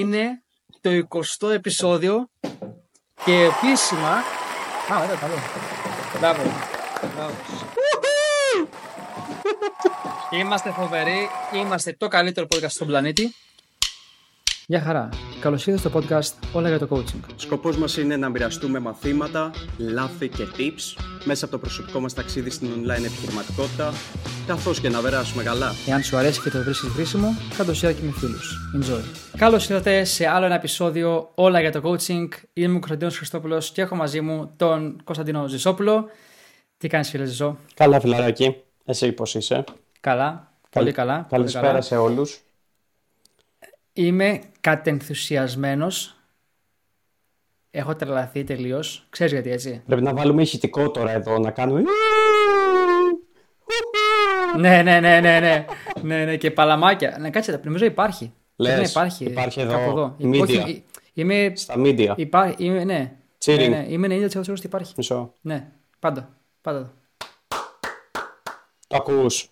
Είναι το 20ο επεισόδιο και επίσημα. Α, ωραία, καλό. Μπράβο. Μπράβο. Είμαστε φοβεροί, είμαστε το καλύτερο podcast στον πλανήτη. Γεια χαρά. Καλώς ήρθατε στο podcast Όλα για το Coaching. Σκοπός μας είναι να μοιραστούμε μαθήματα, λάθη και tips μέσα από το προσωπικό μας ταξίδι στην online επιχειρηματικότητα, καθώς και να περάσουμε καλά. Εάν σου αρέσει και το βρίσκεις χρήσιμο, κάτω share και με φίλους. Enjoy. Καλώς ήρθατε σε άλλο ένα επεισόδιο Όλα για το Coaching. Είμαι ο Κωνσταντίνος Χριστόπουλος και έχω μαζί μου τον Κωνσταντίνο Ζησόπουλο. Τι κάνεις, φίλε Ζησό; Καλά, φιλαράκι. Εσύ πώς είσαι; Καλά. Πολύ καλά. πολύ Καλησπέρα καλά. σε όλους. Είμαι κατενθουσιασμένος. Έχω τρελαθεί τελείως. Ξέρεις γιατί έτσι; Πρέπει να βάλουμε ηχητικό τώρα εδώ, να κάνουμε... ναι, ναι, ναι, ναι, ναι. ναι, ναι. Και παλαμάκια. Ναι, κάτσε, νομίζω υπάρχει. Λες, ναι, υπάρχει. υπάρχει εδώ, κάπου εδώ. media. Όχι, είμαι, Στα media. υπά, είμαι, ναι. Cheering. ναι, ναι. Είμαι 90% σίγουρος ότι υπάρχει. Μισό. Ναι, πάντα. Πάντα. Το ακούς.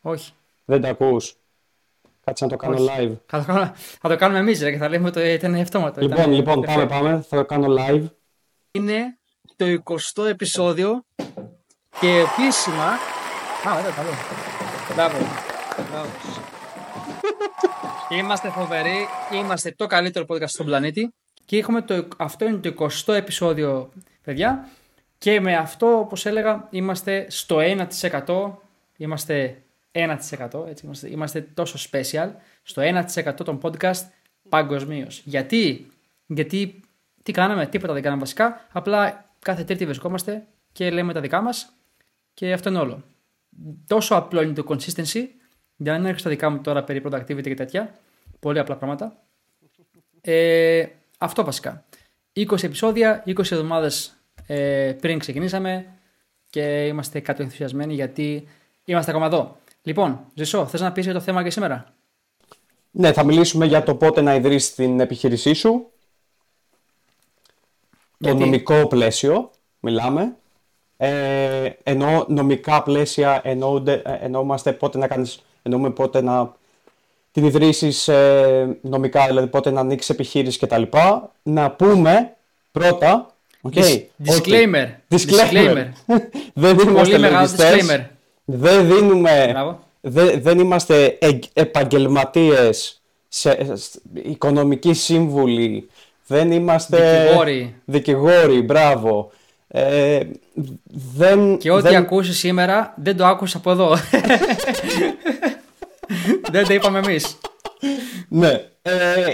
Όχι. Δεν το ακούς. Κάτσε να το κάνω Όχι. live. Θα το, κάνουμε, θα το κάνουμε εμείς, και θα λέμε ότι ήταν αυτόματο. Λοιπόν, ήταν- λοιπόν, ήταν- πάμε, πάμε. Θα το κάνω live. Είναι το 20ο επεισόδιο και επίσημα. Α, ωραία, καλό. Μπράβο. Μπράβο. Είμαστε φοβεροί, είμαστε το καλύτερο podcast στον πλανήτη και έχουμε το, αυτό είναι το 20ο επεισόδιο, παιδιά. Και με αυτό, όπως έλεγα, είμαστε στο 1%, είμαστε 1%, έτσι, είμαστε, είμαστε τόσο special, στο 1% των podcast παγκοσμίως. Γιατί, γιατί τι κάναμε, τίποτα δεν κάναμε βασικά, απλά κάθε τρίτη βρισκόμαστε και λέμε τα δικά μας και αυτό είναι όλο. Τόσο απλό είναι το consistency, για να μην έρχομαι στα δικά μου τώρα περί productivity και τέτοια, πολύ απλά πράγματα. Ε, αυτό βασικά. 20 επεισόδια, 20 εβδομάδες ε, πριν ξεκινήσαμε και είμαστε κάτω ενθουσιασμένοι γιατί είμαστε ακόμα εδώ. Λοιπόν, Ζησό, θες να πεις για το θέμα και σήμερα; Ναι, θα μιλήσουμε για το πότε να ιδρύσεις την επιχείρησή σου. Το Γιατί; νομικό πλαίσιο, μιλάμε. Ε, ενώ νομικά πλαίσια εννοούνται, ε, εννοούμαστε πότε να κάνεις, εννοούμε πότε να την ιδρύσεις ε, νομικά, δηλαδή πότε να ανοίξεις επιχείρηση κτλ. Να πούμε πρώτα, OK, Dis- ότι- disclaimer. disclaimer. δεν είμαστε Πολύ μεγάλο λογιστές, disclaimer. Δεν δίνουμε Μπράβο. Δε- δεν είμαστε εγ- επαγγελματίες, σε, σ- οικονομικοί σύμβουλοι, δεν είμαστε Δικηγόροι. δικηγόροι, μπράβο. Ε, δεν, Και ό,τι δεν, ακούσεις σήμερα δεν το άκουσα από εδώ. δεν το είπαμε εμείς. ναι. Ε,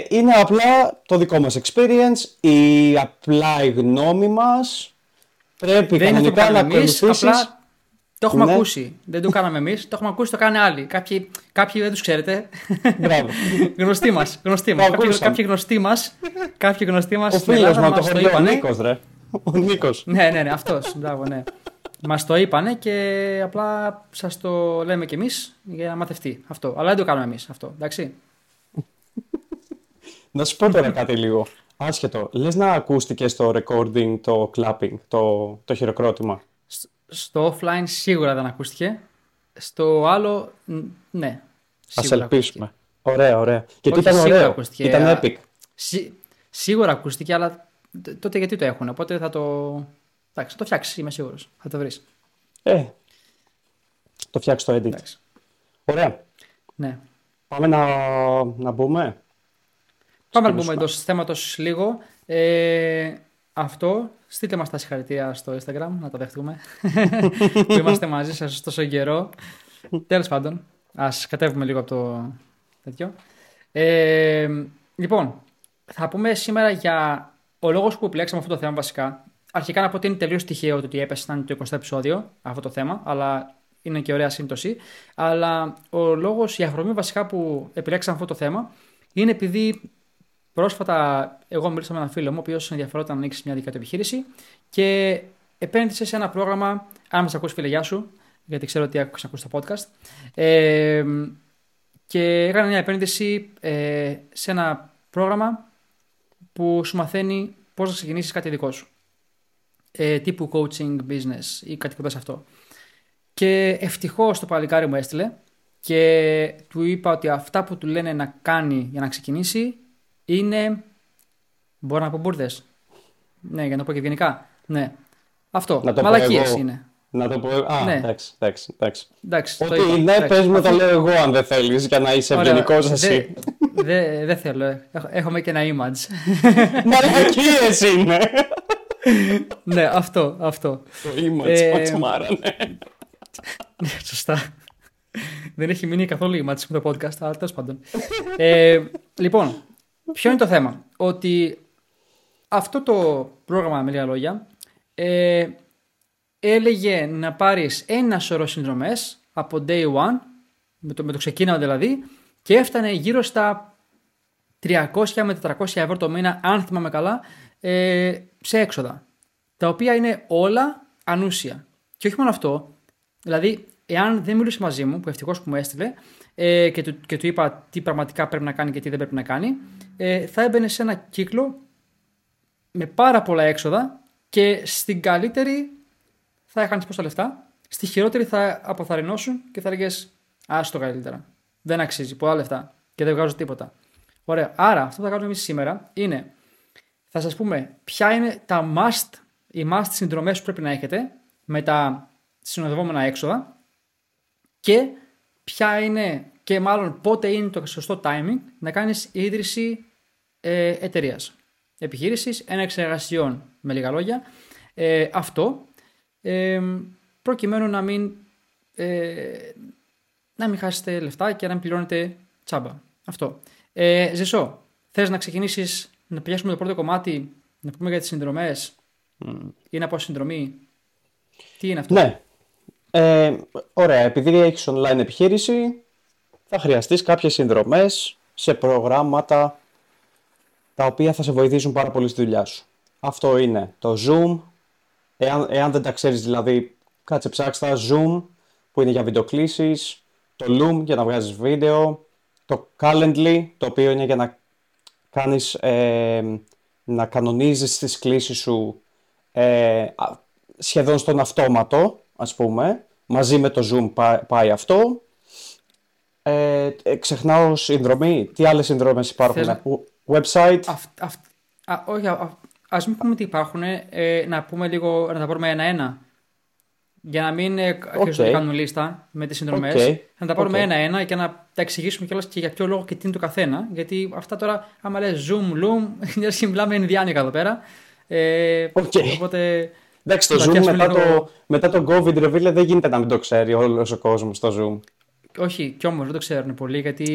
είναι απλά το δικό μας experience, η απλά η γνώμη μας. Πρέπει Δεν είναι αυτό που κανονικά να κάναμε εμείς, ακολουθήσεις. απλά το έχουμε Ναι. ακούσει. Δεν το κάναμε εμείς, το έχουμε ακούσει, το κάνουν άλλοι. Κάποιοι, κάποιοι δεν τους ξέρετε. Μπράβο. γνωστοί μας, γνωστοί μας. Το Κάποιοι, ακούσαμε. κάποιοι γνωστοί μας, κάποιοι γνωστοί μας Ο στην φίλος Ελλάδα μας, το μας το χωριό, ο είπανε. Νίκος, ρε. Ο Νίκος. Ναι, ναι, ναι, αυτός. Μπράβο, ναι. Μας το είπανε και απλά σας το λέμε κι εμείς για να μαθευτεί αυτό. Αλλά δεν το κάνουμε εμείς αυτό, εντάξει. Να σου πω τώρα κάτι λίγο. Άσχετο. Λες να ακούστηκες στο recording το clapping, το, το χειροκρότημα. Σ- Στο offline σίγουρα δεν ακούστηκε. Στο άλλο, ν- ναι. Ας σίγουρα ελπίσουμε. Ωραία, ωραία. Και Όχι, ήταν σίγουρα ωραίο. ακούστηκε. Ήταν Α, epic. Σί- σίγουρα ακούστηκε, αλλά τ- τότε γιατί το έχουν. Οπότε θα το. Εντάξει, θα το φτιάξεις, είμαι σίγουρος. Θα το βρεις. Ε, το φτιάξει το edit. Εντάξει. Ωραία. Ναι. Πάμε να, να μπούμε. Πάμε να πούμε εντός θέματος λίγο. Ε, αυτό, στείλτε μας τα συγχαρητήρια στο Instagram, να το δεχτούμε. που είμαστε μαζί σας τόσο καιρό. Τέλος πάντων, ας κατέβουμε λίγο από το τέτοιο. Ε, λοιπόν, θα πούμε σήμερα για ο λόγος που επιλέξαμε αυτό το θέμα βασικά. Αρχικά να πω ότι είναι τελείως τυχαίο το ότι έπεσε να είναι το 20ο επεισόδιο αυτό το θέμα, αλλά είναι και ωραία σύμπτωση. Αλλά ο λόγος, η αφορμή βασικά που επιλέξαμε αυτό το θέμα είναι επειδή Πρόσφατα, εγώ μίλησα με έναν φίλο μου, ο οποίος ενδιαφερόταν να ανοίξει μια δικά του επιχείρηση και επένδυσε σε ένα πρόγραμμα. Αν μας ακούσει, φίλε, γεια σου, γιατί ξέρω ότι άκουσα ακούσεις το podcast. Ε, και έκανε μια επένδυση ε, σε ένα πρόγραμμα που σου μαθαίνει πώς να ξεκινήσεις κάτι δικό σου. Ε, τύπου coaching business ή κάτι κοντά σε αυτό. Και ευτυχώς το παλικάρι μου έστειλε και του είπα ότι αυτά που του λένε να κάνει για να ξεκινήσει είναι. Μπορώ να πω μπουρδες. Ναι, για να το πω και ευγενικά. Ναι. Αυτό. Μαλακίες είναι. Να το πω. Α, ναι. εντάξει, εντάξει. εντάξει. εντάξει Ότι ναι, πες μου το λέω εγώ αν δεν θέλεις για να είσαι ευγενικός εσύ. Δεν δε θέλω. Έχουμε και ένα image. Μαλακίες είναι. ναι, αυτό. αυτό. Το image, ε, πατσομάρα, ναι. ναι. Σωστά. Δεν έχει μείνει καθόλου image με το podcast, αλλά τέλος πάντων. Ε, λοιπόν, ποιο είναι το θέμα; Ότι αυτό το πρόγραμμα, με λίγα λόγια, ε, έλεγε να πάρεις ένα σωρό συνδρομές από day one, με το, με το ξεκίνημα δηλαδή, και έφτανε γύρω στα 300 με 400 ευρώ το μήνα, αν θυμάμαι καλά, ε, σε έξοδα. Τα οποία είναι όλα ανούσια. Και όχι μόνο αυτό, δηλαδή, εάν δεν μιλούσε μαζί μου, που ευτυχώς που μου έστειλε, ε, και, του, και του είπα τι πραγματικά πρέπει να κάνει και τι δεν πρέπει να κάνει, ε, θα έμπαινε σε ένα κύκλο με πάρα πολλά έξοδα και στην καλύτερη θα έχανες πόσα λεφτά, στη χειρότερη θα αποθαρρυνώσουν και θα έλεγες το καλύτερα. Δεν αξίζει, πολλά λεφτά και δεν βγάζω τίποτα. Ωραία. Άρα, αυτό που θα κάνουμε εμείς σήμερα είναι θα σας πούμε ποια είναι τα must, οι must συνδρομές που πρέπει να έχετε με τα συνοδευόμενα έξοδα και ποια είναι και μάλλον πότε είναι το σωστό timing να κάνεις ίδρυση ε, εταιρείας, επιχείρησης, ένα εξεργασιών με λίγα λόγια. Ε, αυτό ε, προκειμένου να μην, ε, να μην χάσετε λεφτά και να μην πληρώνετε τσάμπα. Αυτό. Ε, Ζεσό, θες να ξεκινήσεις να πιάσουμε το πρώτο κομμάτι, να πούμε για τις συνδρομές mm. ή να πω συνδρομή; Τι είναι αυτό; Ναι. Ε, ωραία, επειδή έχεις online επιχείρηση, θα χρειαστείς κάποιες συνδρομές σε προγράμματα τα οποία θα σε βοηθήσουν πάρα πολύ στη δουλειά σου. Αυτό είναι το Zoom, Εάν, εάν δεν τα ξέρεις δηλαδή, κάτσε ψάξτε τα Zoom που είναι για βιντεοκλήσεις, το Loom για να βγάζεις βίντεο, το Calendly το οποίο είναι για να κάνεις, ε, να κανονίζεις τις κλήσεις σου ε, σχεδόν στον αυτόματο, ας πούμε. Μαζί με το Zoom πάει, αυτό. Ε, ε, ξεχνάω συνδρομή. Τι άλλες συνδρομές υπάρχουν. Website; α, όχι, Α μην πούμε ότι υπάρχουν, ε, να πούμε λίγο, να τα πάρουμε ένα-ένα. Για να μην ε, okay. να κάνουμε λίστα με τις συνδρομές. Okay. Να τα πάρουμε ένα-ένα και να τα εξηγήσουμε κιόλας και για ποιο λόγο και τι είναι το καθένα. Γιατί αυτά τώρα, άμα λες zoom, loom, είναι και μιλάμε ενδιάνικα εδώ πέρα. Ε, okay. Οπότε. Εντάξει, το Zoom μετά, το, μετά το COVID reveal δεν γίνεται να μην το ξέρει όλος ο κόσμος το Zoom. Όχι, κι όμως δεν το ξέρουν πολύ γιατί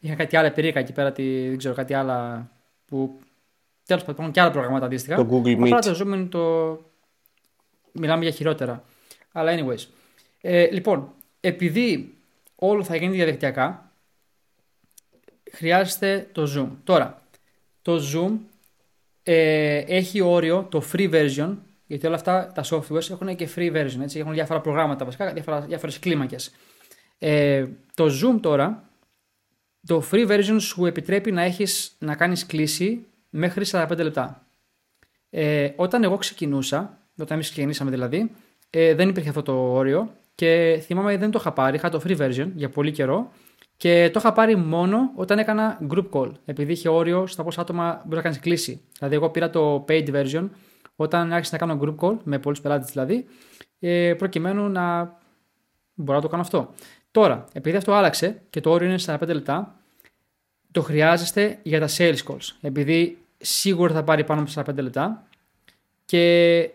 είχα κάτι άλλο περίεργα εκεί πέρα, δεν ξέρω, κάτι άλλο που Τέλος πάντων, υπάρχουν και άλλα προγράμματα αντίστοιχα. Το Google Meet. Απλά το Zoom είναι το. Μιλάμε για χειρότερα. Αλλά anyways. Ε, λοιπόν, επειδή όλο θα γίνει διαδικτυακά, χρειάζεται το Zoom. Τώρα, το Zoom ε, έχει όριο το free version, γιατί όλα αυτά τα softwares έχουν και free version, έτσι, έχουν διάφορα προγράμματα βασικά, διάφορα, διάφορες κλίμακες. Ε, το Zoom τώρα, το free version σου επιτρέπει να, έχεις, να κάνεις κλίση μέχρι 45 λεπτά. Ε, όταν εγώ ξεκινούσα, όταν εμείς ξεκινήσαμε δηλαδή, ε, δεν υπήρχε αυτό το όριο και θυμάμαι δεν το είχα πάρει, είχα το free version για πολύ καιρό και το είχα πάρει μόνο όταν έκανα group call, επειδή είχε όριο στα πόσα άτομα μπορεί να κάνεις κλίση. Δηλαδή, εγώ πήρα το paid version όταν άρχισα να κάνω group call, με πολλούς πελάτες δηλαδή, ε, προκειμένου να μπορώ να το κάνω αυτό. Τώρα, επειδή αυτό άλλαξε και το όριο είναι 45 λεπτά, το χρειάζεστε για τα sales calls. Επειδή σίγουρα θα πάρει πάνω από 45 λεπτά και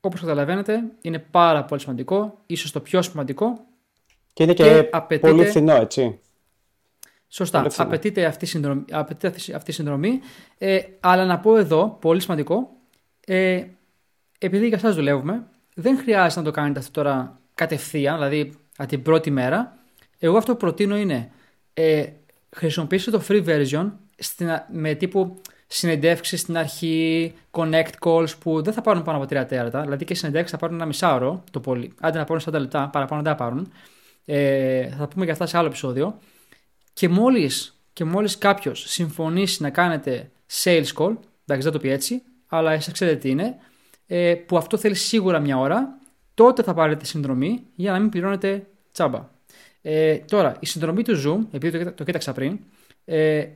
όπως καταλαβαίνετε είναι πάρα πολύ σημαντικό, ίσως το πιο σημαντικό και είναι και, πολύ φθηνό έτσι. Σωστά, απαιτείται αυτή η συνδρομή, αυτή η συνδρομή ε, αλλά να πω εδώ, πολύ σημαντικό, ε, επειδή για εσάς δουλεύουμε, δεν χρειάζεται να το κάνετε αυτό τώρα κατευθείαν, δηλαδή από την πρώτη μέρα. Εγώ αυτό που προτείνω είναι ε, χρησιμοποιήστε το free version με τύπου συνεντεύξεις στην αρχή, connect calls που δεν θα πάρουν πάνω από 3 τέρατα. Δηλαδή και συνεντεύξεις θα πάρουν ένα μισάωρο το πολύ. Άντε να πάρουν 40 λεπτά, παραπάνω δεν θα πάρουν. Ε, θα πούμε για αυτά σε άλλο επεισόδιο. Και μόλις και μόλις κάποιος συμφωνήσει να κάνετε sales call, εντάξει δεν το πει έτσι, αλλά εσεί ξέρετε τι είναι, ε, που αυτό θέλει σίγουρα μια ώρα, τότε θα πάρετε συνδρομή για να μην πληρώνετε τσάμπα. Ε, τώρα, η συνδρομή του Zoom, επειδή το, το κοίταξα πριν, ε,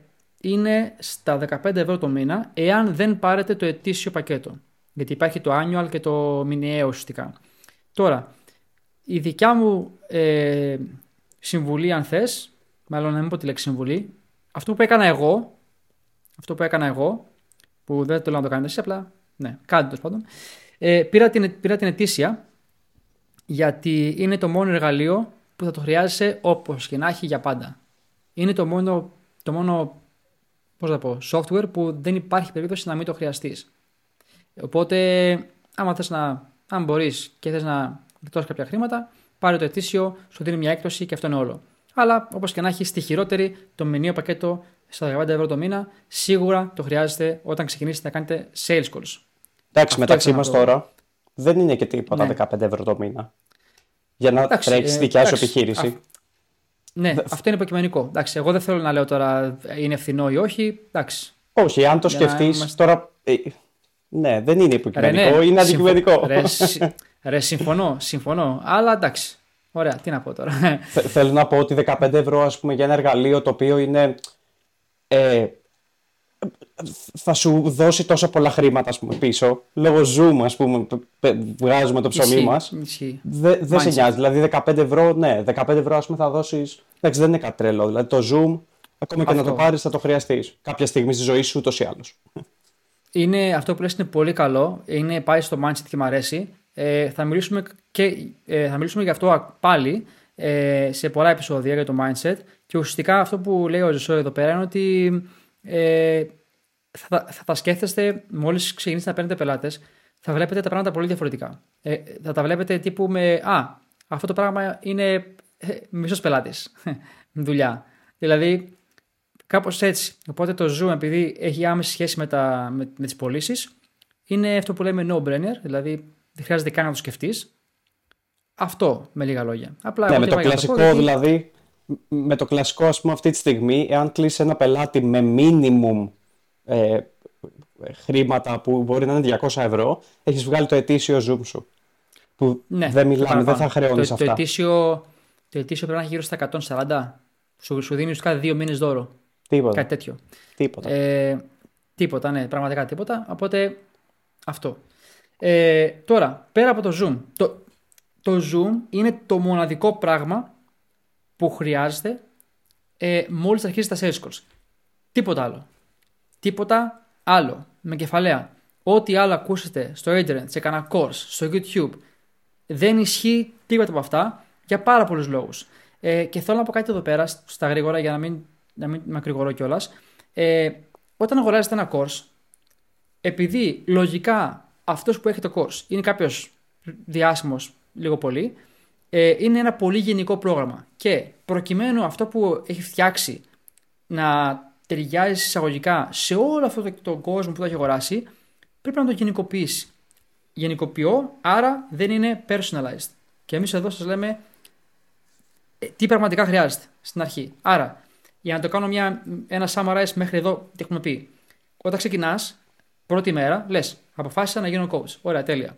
είναι στα 15 ευρώ το μήνα, εάν δεν πάρετε το ετήσιο πακέτο. Γιατί υπάρχει το annual και το μηνιαίο ουσιαστικά. Τώρα, η δικιά μου ε, συμβουλή, αν θες, μάλλον να μην πω τη λέξη συμβουλή, αυτό που έκανα εγώ, αυτό που έκανα εγώ, που δεν το λέω να το κάνετε εσείς, απλά, ναι, κάντε το πάντων, ε, πήρα, την, πήρα την ετήσια, γιατί είναι το μόνο εργαλείο που θα το χρειάζεσαι όπως και να έχει για πάντα. Είναι το μόνο, το μόνο πώς θα πω, software που δεν υπάρχει περίπτωση να μην το χρειαστείς. Οπότε, άμα θες να, αν μπορείς και θες να γλιτώσεις κάποια χρήματα, πάρε το ετήσιο, σου δίνει μια έκπτωση και αυτό είναι όλο. Αλλά όπως και να έχει, στη χειρότερη το μηνύο πακέτο στα 15 ευρώ το μήνα, σίγουρα το χρειάζεται όταν ξεκινήσετε να κάνετε sales calls. Εντάξει, μεταξύ μας τώρα δεν είναι και τίποτα ναι. 15 ευρώ το μήνα. Για να τρέξεις ε, δικιά σου επιχείρηση. Α, ναι, αυτό είναι υποκειμενικό. Εντάξει, εγώ δεν θέλω να λέω τώρα είναι φθηνό ή όχι. Εντάξει. Όχι, αν το σκεφτείς είμαστε... τώρα. Ε, ναι, δεν είναι υποκειμενικό, ναι, είναι αντικειμενικό. Ρε, ρε, συμφωνώ, συμφωνώ. Αλλά εντάξει. Ωραία, τι να πω τώρα. Θέλω να πω ότι 15 ευρώ ας πούμε, για ένα εργαλείο το οποίο είναι. Ε, θα σου δώσει τόσα πολλά χρήματα ας πούμε, πίσω. Λόγω Zoom, ας πούμε, βγάζουμε το ψωμί μας. Δεν δε σε νοιάζει. Δηλαδή 15 ευρώ, ναι, 15 ευρώ ας πούμε, θα δώσεις. Εντάξει, δεν είναι κάτι τρελό. Δηλαδή το Zoom, ακόμα και να το πάρεις, θα το χρειαστείς. Κάποια στιγμή στη ζωή σου ούτως ή άλλως. Είναι, αυτό που λες είναι πολύ καλό. Είναι, πάει στο mindset και μου αρέσει. Ε, θα, μιλήσουμε και, ε, θα μιλήσουμε γι' αυτό πάλι ε, σε πολλά επεισόδια για το mindset και ουσιαστικά αυτό που λέει ο Ζεσό εδώ πέρα είναι ότι ε, θα, θα τα σκέφτεστε μόλις ξεκινήσετε να παίρνετε πελάτες θα βλέπετε τα πράγματα πολύ διαφορετικά. Ε, θα τα βλέπετε τύπου με «Α, αυτό το πράγμα είναι ε, μισός πελάτης, δουλειά». Δηλαδή, κάπως έτσι. Οπότε το Zoom, επειδή έχει άμεση σχέση με, τα, με, με τις πωλήσεις, είναι αυτό που λέμε no-brainer, δηλαδή δεν χρειάζεται καν να το σκεφτείς. Αυτό με λίγα λόγια. Απλά ναι, με το κλασικό το δηλαδή, με το κλασικό ας πούμε αυτή τη στιγμή, εάν κλείσει ένα πελάτη με minimum ε, χρήματα που μπορεί να είναι 200 ευρώ, έχεις βγάλει το ετήσιο Zoom σου. Που ναι, δεν μιλάμε, δεν θα χρεώνεις αυτά. Το ετήσιο, το ετήσιο πρέπει να έχει γύρω στα 140. Σου, σου δίνει κάθε δύο μήνες δώρο. Τίποτα. Κάτι τέτοιο. Τίποτα. Ε, τίποτα, ναι, πραγματικά τίποτα. Οπότε αυτό. Ε, τώρα, πέρα από το Zoom, το, το Zoom είναι το μοναδικό πράγμα που χρειάζεται ε, μόλις αρχίσει τα sales calls. Τίποτα άλλο. Τίποτα άλλο. Με κεφαλαία. Ό,τι άλλο ακούσετε στο internet, σε κανένα course, στο YouTube, δεν ισχύει τίποτα από αυτά για πάρα πολλούς λόγους. Ε, και θέλω να πω κάτι εδώ πέρα, στα γρήγορα, για να μην, να μην μακρηγορώ κιόλας. Ε, όταν αγοράζετε ένα course, επειδή λογικά αυτός που έχει το course είναι κάποιος διάσημος λίγο πολύ, ε, είναι ένα πολύ γενικό πρόγραμμα. Και προκειμένου αυτό που έχει φτιάξει να ταιριάζει εισαγωγικά σε όλο αυτό το, το κόσμο που το έχει αγοράσει, πρέπει να το γενικοποιήσει. Γενικοποιώ, άρα δεν είναι personalized. Και εμείς εδώ σας λέμε ε, τι πραγματικά χρειάζεται στην αρχή. Άρα, για να το κάνω μια, ένα summarize μέχρι εδώ, τι έχουμε πει. Όταν ξεκινάς, πρώτη μέρα, λες, αποφάσισα να γίνω coach. Ωραία, τέλεια.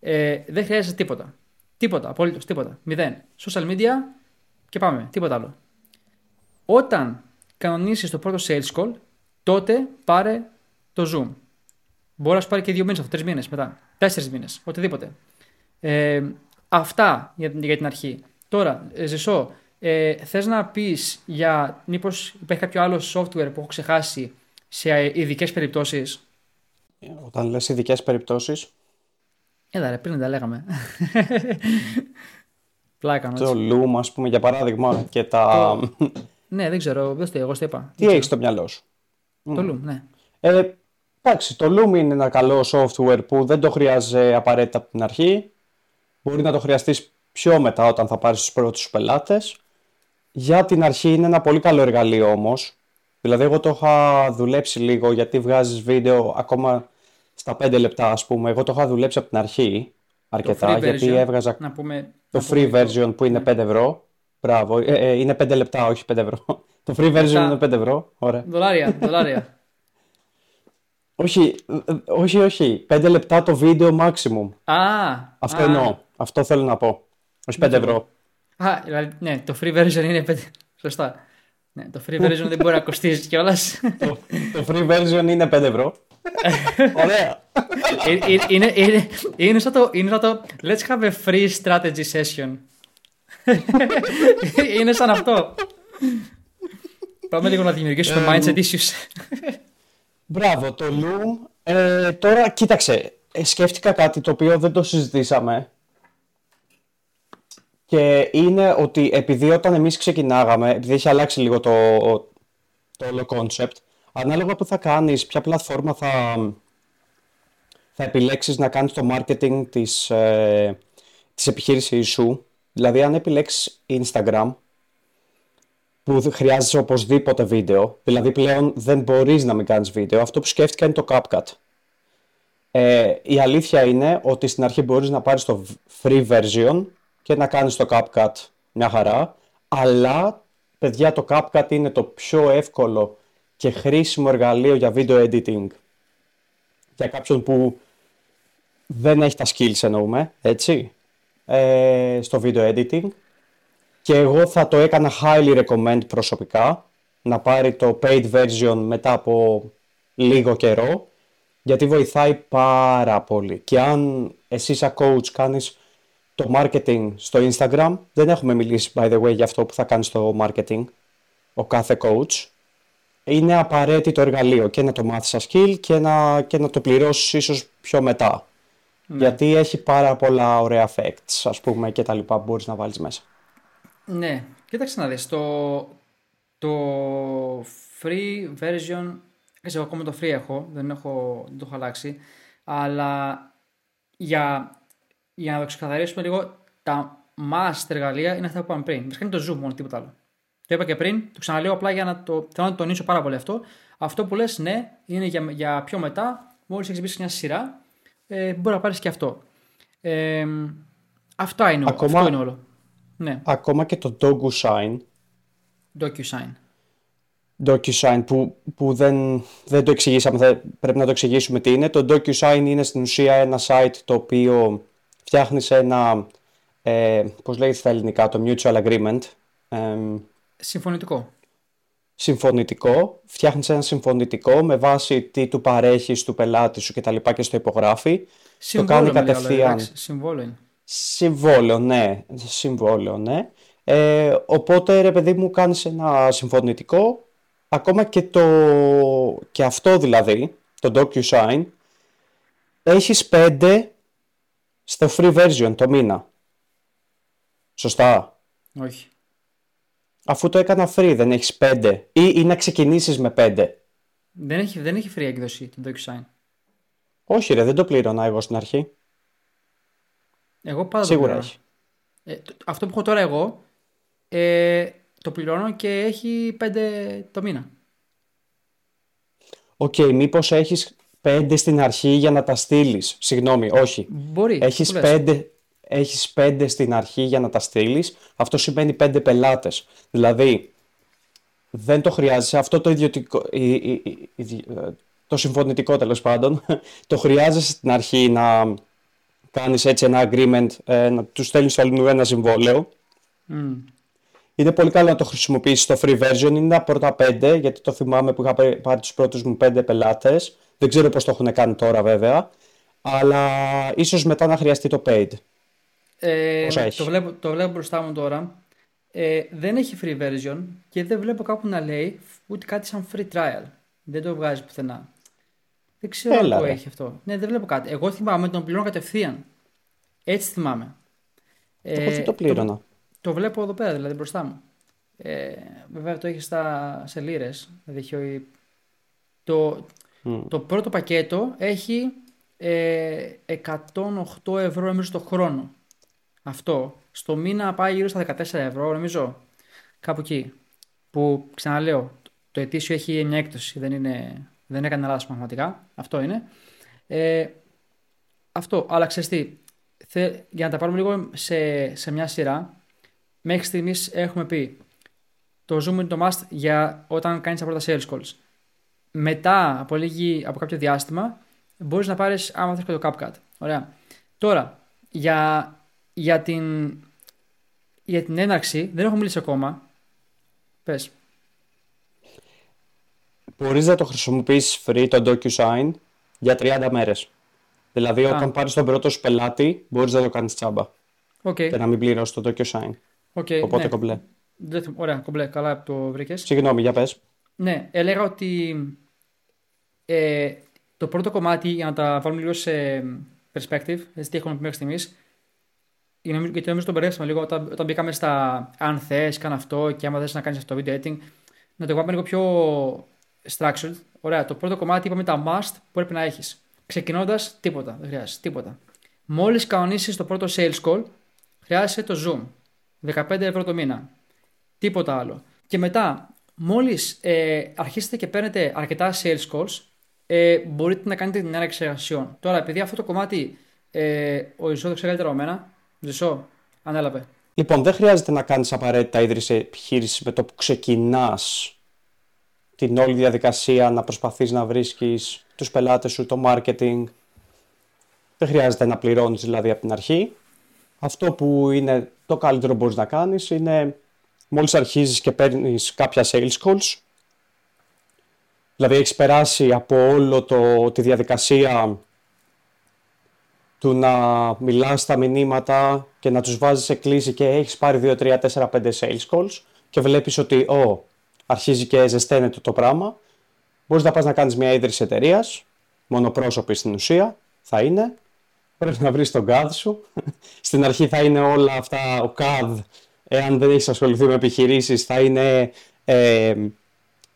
Ε, δεν χρειάζεται τίποτα. Τίποτα, απολύτως τίποτα. Μηδέν. Social media και πάμε. Τίποτα άλλο. Όταν κανονίσεις το πρώτο sales call, τότε πάρε το Zoom. Μπορεί να σου πάρει και δύο μήνες αυτό, τρεις μήνες μετά. Τέσσερις μήνες, οτιδήποτε. Ε, αυτά για, για την αρχή. Τώρα, ε, Ζεσό, ε, θες να πεις για μήπως υπάρχει κάποιο άλλο software που έχω ξεχάσει σε ειδικές περιπτώσεις; Όταν λες ειδικές περιπτώσεις. Έλα ρε, πριν τα λέγαμε. Πλάκα Το Loom, ας πούμε, για παράδειγμα, και τα... Ναι, δεν ξέρω, δεν το εγώ το είπα. Τι έχεις στο μυαλό σου; Το Loom, ναι. Ε, εντάξει, το Loom είναι ένα καλό software που δεν το χρειάζεται απαραίτητα από την αρχή. Μπορεί να το χρειαστείς πιο μετά όταν θα πάρεις τους πρώτους πελάτες. Για την αρχή είναι ένα πολύ καλό εργαλείο όμως. Δηλαδή εγώ το είχα δουλέψει λίγο γιατί βγάζεις βίντεο ακόμα στα 5 λεπτά ας πούμε. Εγώ το είχα δουλέψει από την αρχή αρκετά γιατί έβγαζα να πούμε, το free version που είναι 5 ναι. ευρώ. Μπράβο, ε, ε, είναι 5 λεπτά όχι 5 ευρώ. το free version είναι 5 ευρώ. Ωραία. Δολάρια, δολάρια. όχι, όχι, όχι. 5 λεπτά το βίντεο maximum. Α, Αυτό α. εννοώ. Αυτό θέλω να πω. Όχι 5 ευρώ. Α, δηλαδή, ναι, το free version είναι 5. Σωστά. Ναι, το free version δεν μπορεί να κοστίζει κιόλας. το, το free version είναι 5 ευρώ. Ωραία. Ε, ε, είναι, είναι, είναι, σαν το, είναι σαν το Let's have a free strategy session. είναι σαν αυτό. Πάμε λίγο να δημιουργήσουμε mindset issues. Μπράβο, το Loom. Ε, τώρα, κοίταξε, σκέφτηκα κάτι το οποίο δεν το συζητήσαμε και είναι ότι επειδή όταν εμείς ξεκινάγαμε, επειδή έχει αλλάξει λίγο το, το όλο concept, ανάλογα που θα κάνεις, ποια πλατφόρμα θα, θα επιλέξεις να κάνεις το marketing της, ε, της επιχείρησης σου, δηλαδή αν επιλέξεις Instagram, που χρειάζεσαι οπωσδήποτε βίντεο, δηλαδή πλέον δεν μπορείς να μην κάνεις βίντεο, αυτό που σκέφτηκα είναι το CapCut. Ε, η αλήθεια είναι ότι στην αρχή μπορείς να πάρεις το free version και να κάνεις το CapCut μια χαρά, αλλά παιδιά το CapCut είναι το πιο εύκολο και χρήσιμο εργαλείο για video editing για κάποιον που δεν έχει τα skills εννοούμε, έτσι, ε, στο video editing και εγώ θα το έκανα highly recommend προσωπικά να πάρει το paid version μετά από λίγο καιρό γιατί βοηθάει πάρα πολύ και αν εσύ σαν coach κάνεις το marketing στο Instagram. Δεν έχουμε μιλήσει, by the way, για αυτό που θα κάνεις στο marketing ο κάθε coach. Είναι απαραίτητο εργαλείο και να το μάθεις σαν skill και να, και να το πληρώσεις ίσως πιο μετά. Ναι. Γιατί έχει πάρα πολλά ωραία effects, ας πούμε, και τα λοιπά που μπορείς να βάλεις μέσα. Ναι, κοίταξε να δεις, το, το free version, εγώ ακόμα το free έχω, δεν, έχω, δεν το έχω αλλάξει, αλλά για για να το ξεκαθαρίσουμε λίγο, τα must εργαλεία είναι αυτά που είπαμε πριν. Βασικά είναι το zoom μόνο, τίποτα άλλο. Το είπα και πριν, το ξαναλέω απλά για να το, θέλω να το τονίσω πάρα πολύ αυτό. Αυτό που λες, ναι, είναι για, για πιο μετά, μόλις έχεις μπει σε μια σειρά, ε, μπορεί να πάρεις και αυτό. Ε, αυτά είναι, ακόμα, αυτό είναι όλο. Ναι. Ακόμα και το DocuSign. DocuSign. DocuSign που, που δεν, δεν το εξηγήσαμε, θα, πρέπει να το εξηγήσουμε τι είναι. Το DocuSign είναι στην ουσία ένα site το οποίο φτιάχνεις ένα, ε, πώς λέγεται στα ελληνικά, το mutual agreement. Ε, συμφωνητικό. Συμφωνητικό. Φτιάχνεις ένα συμφωνητικό με βάση τι του παρέχεις του πελάτη σου και τα λοιπά και στο υπογράφει. Συμβόλαιο, το κάνει κατευθείαν. Συμβόλαιο. Συμβόλαιο, ναι. Συμβόλαιο, ναι. Ε, οπότε, ρε παιδί μου, κάνεις ένα συμφωνητικό. Ακόμα και, το, και αυτό δηλαδή, το DocuSign, έχεις πέντε στο free version το μήνα. Σωστά; Όχι. Αφού το έκανα free δεν έχεις 5 ή, ή να ξεκινήσεις με 5. Δεν έχει, δεν έχει free έκδοση το DocuSign. Όχι ρε, δεν το πλήρωνα εγώ στην αρχή. Εγώ πάντα Σίγουρα το έχει. Ε, αυτό που έχω τώρα εγώ ε, το πληρώνω και έχει 5 το μήνα. OK, okay, μήπως έχεις πέντε στην αρχή για να τα στείλεις. Συγγνώμη, όχι. Μπορεί. Έχεις πέντε, έχεις πέντε στην αρχή για να τα στείλεις. Αυτό σημαίνει πέντε πελάτες. Δηλαδή, δεν το χρειάζεσαι. Αυτό το ιδιωτικό, το συμφωνητικό τέλος πάντων, το χρειάζεσαι στην αρχή να κάνεις έτσι ένα agreement, ε, να τους στέλνεις αλλού ένα συμβόλαιο. Mm. Είναι πολύ καλό να το χρησιμοποιήσεις το free version. Είναι τα πρώτα πέντε, γιατί το θυμάμαι που είχα πάρει τους πρώτους μου πέντε πελάτες. Δεν ξέρω πώς το έχουν κάνει τώρα βέβαια, αλλά ίσως μετά να χρειαστεί το paid. Ε, Το, βλέπω, το βλέπω μπροστά μου τώρα. Ε, δεν έχει free version και δεν βλέπω κάπου να λέει ούτε κάτι σαν free trial. Δεν το βγάζει πουθενά. Δεν ξέρω Έλα, αν το έχει αυτό. Ναι, δεν βλέπω κάτι. Εγώ θυμάμαι ότι τον πληρώνω κατευθείαν. Έτσι θυμάμαι. Ε, το πλήρωνα. Το, το, βλέπω εδώ πέρα, δηλαδή μπροστά μου. Ε, βέβαια το έχει στα, σε λίρε. Δηλαδή το, το πρώτο πακέτο έχει ε, 108 ευρώ νομίζω το χρόνο. Αυτό. Στο μήνα πάει γύρω στα 14 ευρώ νομίζω. Κάπου εκεί. Που ξαναλέω, το ετήσιο έχει μια έκπτωση. Δεν, είναι, δεν έκανε λάθος πραγματικά. Αυτό είναι. Ε, αυτό. Αλλά ξέρεις τι, για να τα πάρουμε λίγο σε, σε μια σειρά, μέχρι στιγμής έχουμε πει το Zoom είναι το must για όταν κάνεις τα πρώτα sales calls μετά από, λίγη, από κάποιο διάστημα μπορείς να πάρεις άμα θες και το CapCut. Ωραία. Τώρα, για, για την για την έναρξη δεν έχω μιλήσει ακόμα. Πες. Μπορείς να το χρησιμοποιήσεις free το DocuSign για 30 μέρες. Δηλαδή, Α. όταν πάρεις τον πρώτο σου πελάτη, μπορείς να το κάνεις τσάμπα Οκ. και να μην πληρώσεις το DocuSign. OK, Οπότε ναι. κομπλέ. Δεν θυμ- Ωραία, κομπλέ. Καλά που το βρήκες. Συγγνώμη, για πες. Ναι, έλεγα ότι ε, το πρώτο κομμάτι, για να τα βάλουμε λίγο σε perspective, έτσι τι έχουμε πει μέχρι στιγμής, γιατί νομίζω το μπερδέψαμε λίγο όταν, όταν μπήκαμε στα αν θες, κάνε αυτό και άμα θες να κάνεις αυτό το video editing, να το βάλουμε λίγο πιο structured. Ωραία, το πρώτο κομμάτι είπαμε τα must που πρέπει να έχεις. Ξεκινώντας, τίποτα, δεν χρειάζεται τίποτα. Μόλις κανονίσεις το πρώτο sales call, χρειάζεσαι το Zoom. 15 ευρώ το μήνα. Τίποτα άλλο. Και μετά, μόλις ε, αρχίσετε και παίρνετε αρκετά sales calls, ε, μπορείτε να κάνετε την έναρξη εργασιών. Τώρα, επειδή αυτό το κομμάτι ε, ο Ζησό το ξέρει καλύτερα από μένα, Ζησό, ανέλαβε. Λοιπόν, δεν χρειάζεται να κάνεις απαραίτητα ίδρυση επιχείρησης με το που ξεκινάς την όλη διαδικασία, να προσπαθείς να βρίσκεις τους πελάτες σου, το marketing. Δεν χρειάζεται να πληρώνεις δηλαδή από την αρχή. Αυτό που είναι το καλύτερο που μπορείς να κάνεις είναι μόλις αρχίζεις και παίρνεις κάποια sales calls, δηλαδή έχεις περάσει από όλο το, τη διαδικασία του να μιλάς στα μηνύματα και να τους βάζεις σε κλίση και έχεις πάρει 2, 3, 4, 5 sales calls και βλέπεις ότι ο, αρχίζει και ζεσταίνεται το πράγμα, μπορείς να πας να κάνεις μια ίδρυση εταιρείας, μονοπρόσωπη στην ουσία, θα είναι. Πρέπει να βρεις τον CAD σου. Στην αρχή θα είναι όλα αυτά, ο CAD, εάν δεν έχεις ασχοληθεί με επιχειρήσεις, θα είναι ε,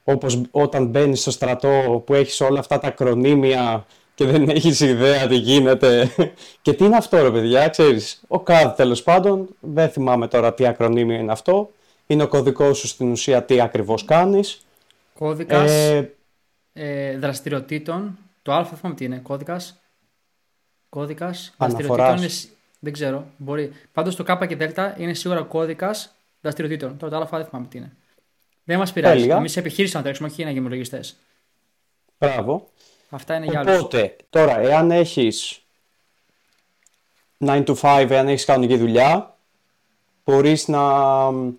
όπως όταν μπαίνεις στο στρατό που έχεις όλα αυτά τα ακρονίμια και δεν έχεις ιδέα τι γίνεται. και τι είναι αυτό ρε παιδιά, ξέρεις. Ο CAD τέλος πάντων, δεν θυμάμαι τώρα τι ακρονίμιο είναι αυτό. Είναι ο κωδικός σου στην ουσία τι ακριβώς κάνεις. Κώδικας Ε, ε, δραστηριοτήτων. Το Α, δεν θυμάμαι τι είναι. Κώδικας. Κώδικας Αναφοράς. δραστηριοτήτων. Είναι, σ- δεν ξέρω. Μπορεί. Πάντως το K και Δ είναι σίγουρα κώδικας δραστηριοτήτων. Τώρα το Α δεν θυμάμαι τι είναι. Δεν μας πειράζει. Τέλεια. Εμείς επιχείρηση να τρέξουμε, όχι να γίνουμε λογιστέ. μπράβο. Αυτά είναι για άλλους. Οπότε, τώρα, εάν έχεις 9 to 5, εάν έχεις κανονική δουλειά, μπορείς να μ,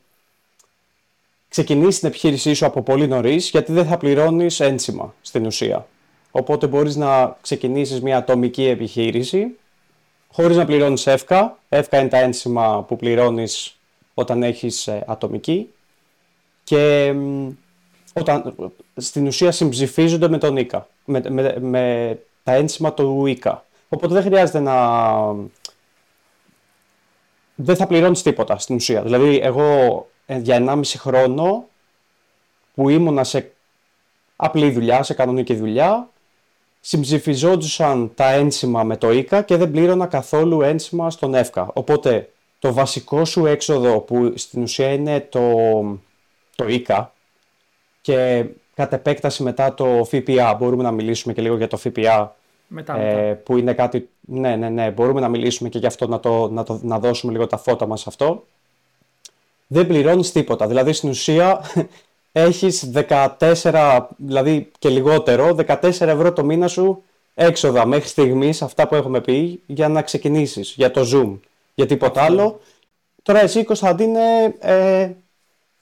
ξεκινήσεις την επιχείρησή σου από πολύ νωρίς, γιατί δεν θα πληρώνεις ένσημα στην ουσία. Οπότε μπορείς να ξεκινήσεις μια ατομική επιχείρηση, χωρίς να πληρώνεις εύκα. Εύκα είναι τα ένσημα που πληρώνεις όταν έχεις ε, ατομική. Και μ, όταν, στην ουσία συμψηφίζονται με τον ΙΚΑ, με, με, με τα ένσημα του ΙΚΑ. Οπότε δεν χρειάζεται να... Δεν θα πληρώνεις τίποτα στην ουσία. Δηλαδή εγώ ε, για 1,5 χρόνο που ήμουνα σε απλή δουλειά, σε κανονική δουλειά, συμψηφιζόντουσαν τα ένσημα με το ΙΚΑ και δεν πλήρωνα καθόλου ένσημα στον ΕΦΚΑ. Οπότε το βασικό σου έξοδο που στην ουσία είναι το, το ΙΚΑ και κατ' επέκταση μετά το ΦΠΑ, μπορούμε να μιλήσουμε και λίγο για το ΦΠΑ Μετά, μετά. ε, που είναι κάτι, ναι, ναι, ναι, μπορούμε να μιλήσουμε και γι' αυτό να, το, να, το, να δώσουμε λίγο τα φώτα μας σε αυτό. Δεν πληρώνεις τίποτα, δηλαδή στην ουσία έχεις 14, δηλαδή και λιγότερο, 14 ευρώ το μήνα σου έξοδα μέχρι στιγμής, αυτά που έχουμε πει, για να ξεκινήσεις, για το Zoom, για τίποτα άλλο. Τώρα εσύ Κωνσταντίνε, ε,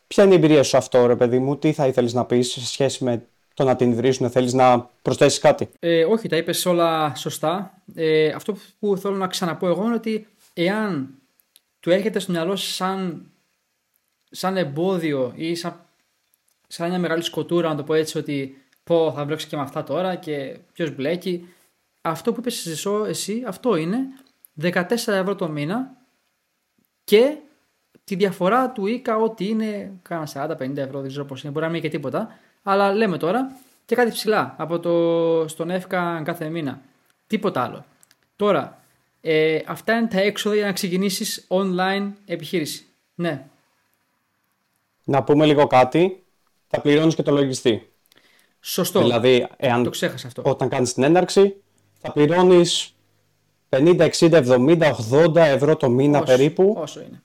ποια είναι η εμπειρία σου σε αυτό ρε παιδί μου, τι θα ήθελες να πεις σε σχέση με το να την ιδρύσουν, θέλεις να προσθέσεις κάτι; Ε, όχι, τα είπες όλα σωστά. Ε, αυτό που θέλω να ξαναπώ εγώ είναι ότι εάν του έρχεται στο μυαλό σας σαν, σαν εμπόδιο ή σαν, σαν μια μεγάλη σκοτούρα, να το πω έτσι, ότι πω θα μπλέξω και με αυτά τώρα και ποιος μπλέκει. Αυτό που είπες εσύ, εσύ, αυτό είναι 14 ευρώ το μήνα και τη διαφορά του ΙΚΑ ό,τι είναι κάνα 40-50 ευρώ, δεν ξέρω πώς είναι, μπορεί να μην είναι και τίποτα. Αλλά λέμε τώρα και κάτι ψηλά από το, στον ΕΦΚΑ κάθε μήνα. Τίποτα άλλο. Τώρα, ε, αυτά είναι τα έξοδα για να ξεκινήσεις online επιχείρηση. Ναι, Να πούμε λίγο κάτι, θα πληρώνεις και το λογιστή. σωστό. Δηλαδή, εάν, Το ξέχασα αυτό. όταν κάνεις την έναρξη, θα πληρώνεις 50, 60, 70, 80 ευρώ το μήνα Όσο- περίπου, Όσο είναι.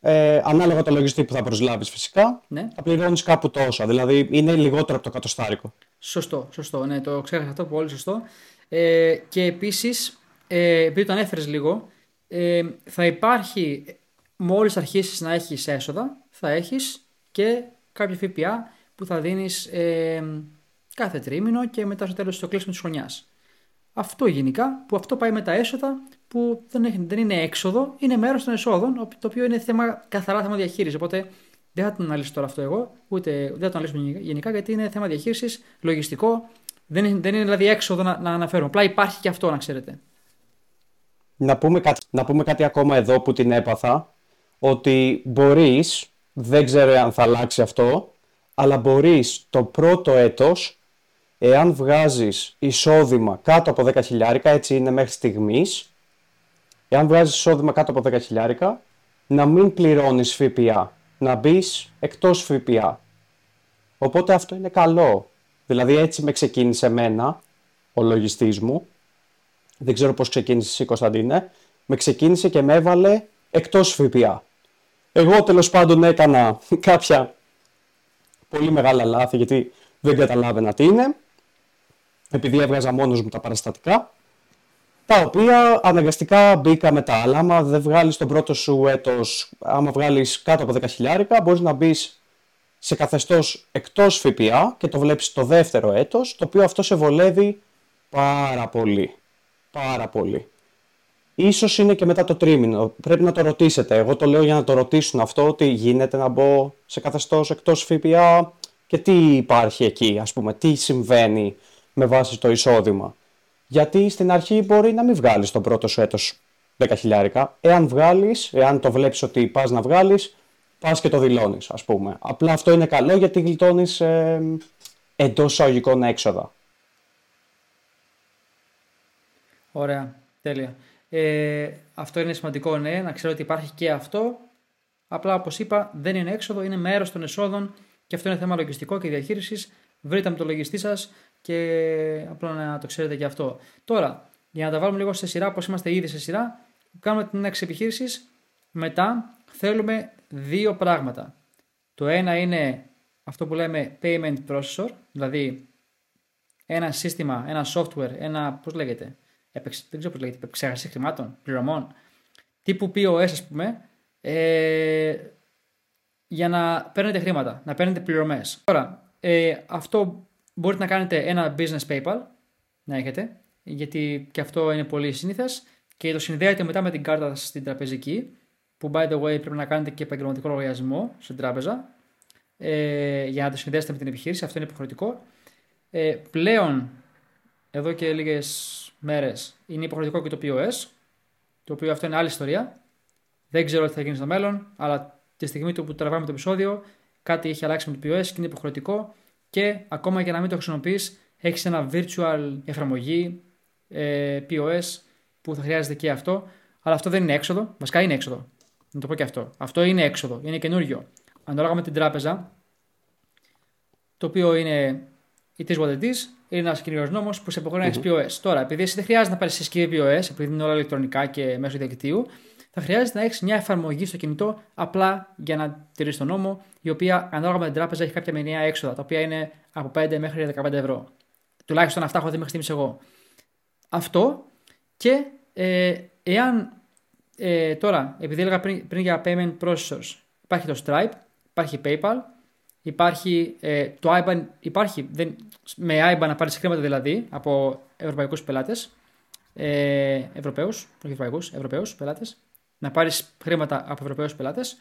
Ε, ανάλογα το λογιστή που θα προσλάβεις φυσικά, Ναι. θα πληρώνεις κάπου τόσο. Δηλαδή, είναι λιγότερο από το κατοστάρικο. Σωστό, σωστό. Ναι, το ξέχασα αυτό, πολύ σωστό. Ε, και επίσης, ε, επειδή το ανέφερες λίγο, ε, θα υπάρχει μόλις αρχίσεις να έχεις έσοδα, θα έχεις και κάποιο ΦΠΑ που θα δίνεις ε, κάθε τρίμηνο και μετά στο τέλος το κλείσιμο της χρονιάς. Αυτό γενικά, που αυτό πάει με τα έσοδα που δεν, έχει, δεν είναι έξοδο, είναι μέρος των εσόδων, το οποίο είναι θέμα, καθαρά θέμα διαχείρισης. Οπότε δεν θα το αναλύσω τώρα αυτό εγώ, ούτε δεν θα το αναλύσω γενικά, γιατί είναι θέμα διαχείρισης, λογιστικό. Δεν είναι, δεν είναι δηλαδή έξοδο να, να αναφέρουμε. Απλά υπάρχει και αυτό, να ξέρετε. Να πούμε, κάτι, να πούμε κάτι ακόμα εδώ που την έπαθα, ότι μπορείς, δεν ξέρω αν θα αλλάξει αυτό, αλλά μπορείς το πρώτο έτος, εάν βγάζεις εισόδημα κάτω από 10 χιλιάρικα, έτσι είναι μέχρι στιγμής, εάν βγάζεις εισόδημα κάτω από 10 χιλιάρικα, να μην πληρώνεις ΦΠΑ, να μπεις εκτός ΦΠΑ. Οπότε αυτό είναι καλό. Δηλαδή έτσι με ξεκίνησε εμένα, ο λογιστής μου, δεν ξέρω πώς ξεκίνησε εσύ Κωνσταντίνε, με ξεκίνησε και με έβαλε εκτός ΦΠΑ. Εγώ τέλος πάντων έκανα κάποια πολύ μεγάλα λάθη γιατί δεν καταλάβαινα τι είναι, επειδή έβγαζα μόνος μου τα παραστατικά, τα οποία αναγκαστικά μπήκα μετά. Αλλά άμα δεν βγάλεις τον πρώτο σου έτος, άμα βγάλεις κάτω από 10 χιλιάρικα, μπορείς να μπεις σε καθεστώς εκτός ΦΠΑ και το βλέπεις το δεύτερο έτος, το οποίο αυτό σε βολεύει πάρα πολύ πάρα πολύ. Ίσως είναι και μετά το τρίμηνο. Πρέπει να το ρωτήσετε. Εγώ το λέω για να το ρωτήσουν αυτό, ότι γίνεται να μπω σε καθεστώς εκτός ΦΠΑ και τι υπάρχει εκεί, ας πούμε, τι συμβαίνει με βάση το εισόδημα. Γιατί στην αρχή μπορεί να μην βγάλεις τον πρώτο σου έτος 10 χιλιάρικα. Εάν βγάλεις, εάν το βλέπεις ότι πας να βγάλεις, πας και το δηλώνεις, ας πούμε. Απλά αυτό είναι καλό γιατί γλιτώνεις ε, εντός εισαγωγικών έξοδα. Ωραία, τέλεια. Ε, αυτό είναι σημαντικό, ναι, να ξέρω ότι υπάρχει και αυτό. Απλά, όπως είπα, δεν είναι έξοδο, είναι μέρος των εσόδων και αυτό είναι θέμα λογιστικό και διαχείρισης. Βρείτε με το λογιστή σας και απλά να το ξέρετε και αυτό. Τώρα, για να τα βάλουμε λίγο σε σειρά, όπως είμαστε ήδη σε σειρά, κάνουμε την έξι επιχείρησης. Μετά θέλουμε δύο πράγματα. Το ένα είναι αυτό που λέμε payment processor, δηλαδή ένα σύστημα, ένα software, ένα, πώς λέγεται, δεν ξέρω πώς λέγεται, επεξεργασία χρημάτων, πληρωμών, τύπου POS ας πούμε, ε, για να παίρνετε χρήματα, να παίρνετε πληρωμές. Τώρα, ε, αυτό μπορείτε να κάνετε ένα business PayPal, να έχετε, γιατί και αυτό είναι πολύ σύνηθε και το συνδέετε μετά με την κάρτα στην τραπεζική, που by the way πρέπει να κάνετε και επαγγελματικό λογαριασμό στην τράπεζα, ε, για να το συνδέσετε με την επιχείρηση, αυτό είναι υποχρεωτικό. Ε, πλέον, εδώ και λίγες μέρες είναι υποχρεωτικό και το POS, το οποίο αυτό είναι άλλη ιστορία. Δεν ξέρω τι θα γίνει στο μέλλον, αλλά τη στιγμή που τραβάμε το επεισόδιο, κάτι έχει αλλάξει με το POS και είναι υποχρεωτικό και ακόμα και να μην το χρησιμοποιείς, έχεις ένα virtual εφαρμογή ε, POS που θα χρειάζεται και αυτό. Αλλά αυτό δεν είναι έξοδο. Βασικά είναι έξοδο. Να το πω και αυτό. Αυτό είναι έξοδο. Είναι καινούριο. Ανάλογα με την τράπεζα, το οποίο είναι it is what it is, είναι ένας κοινό νόμος που σε υποχρεώνει να έχει POS. Τώρα, επειδή εσύ δεν χρειάζεται να πάρεις συσκευή POS, επειδή είναι όλα ηλεκτρονικά και μέσω διαδικτύου, θα χρειάζεται να έχεις μια εφαρμογή στο κινητό απλά για να τηρήσει τον νόμο, η οποία ανάλογα με την τράπεζα έχει κάποια μηνιαία έξοδα, τα οποία είναι από 5 μέχρι 15 ευρώ. Τουλάχιστον αυτά έχω δει μέχρι στιγμής εγώ. Αυτό και ε, εάν ε, τώρα, επειδή έλεγα πριν, πριν για payment processors, υπάρχει το Stripe, υπάρχει PayPal, Υπάρχει ε, το IBAN, υπάρχει δεν, με IBAN να πάρεις χρήματα δηλαδή από ευρωπαϊκούς πελάτες. Ε, Ευρωπαίους, όχι ευρωπαϊκούς, Ευρωπαίους πελάτες. Να πάρεις χρήματα από Ευρωπαίους πελάτες.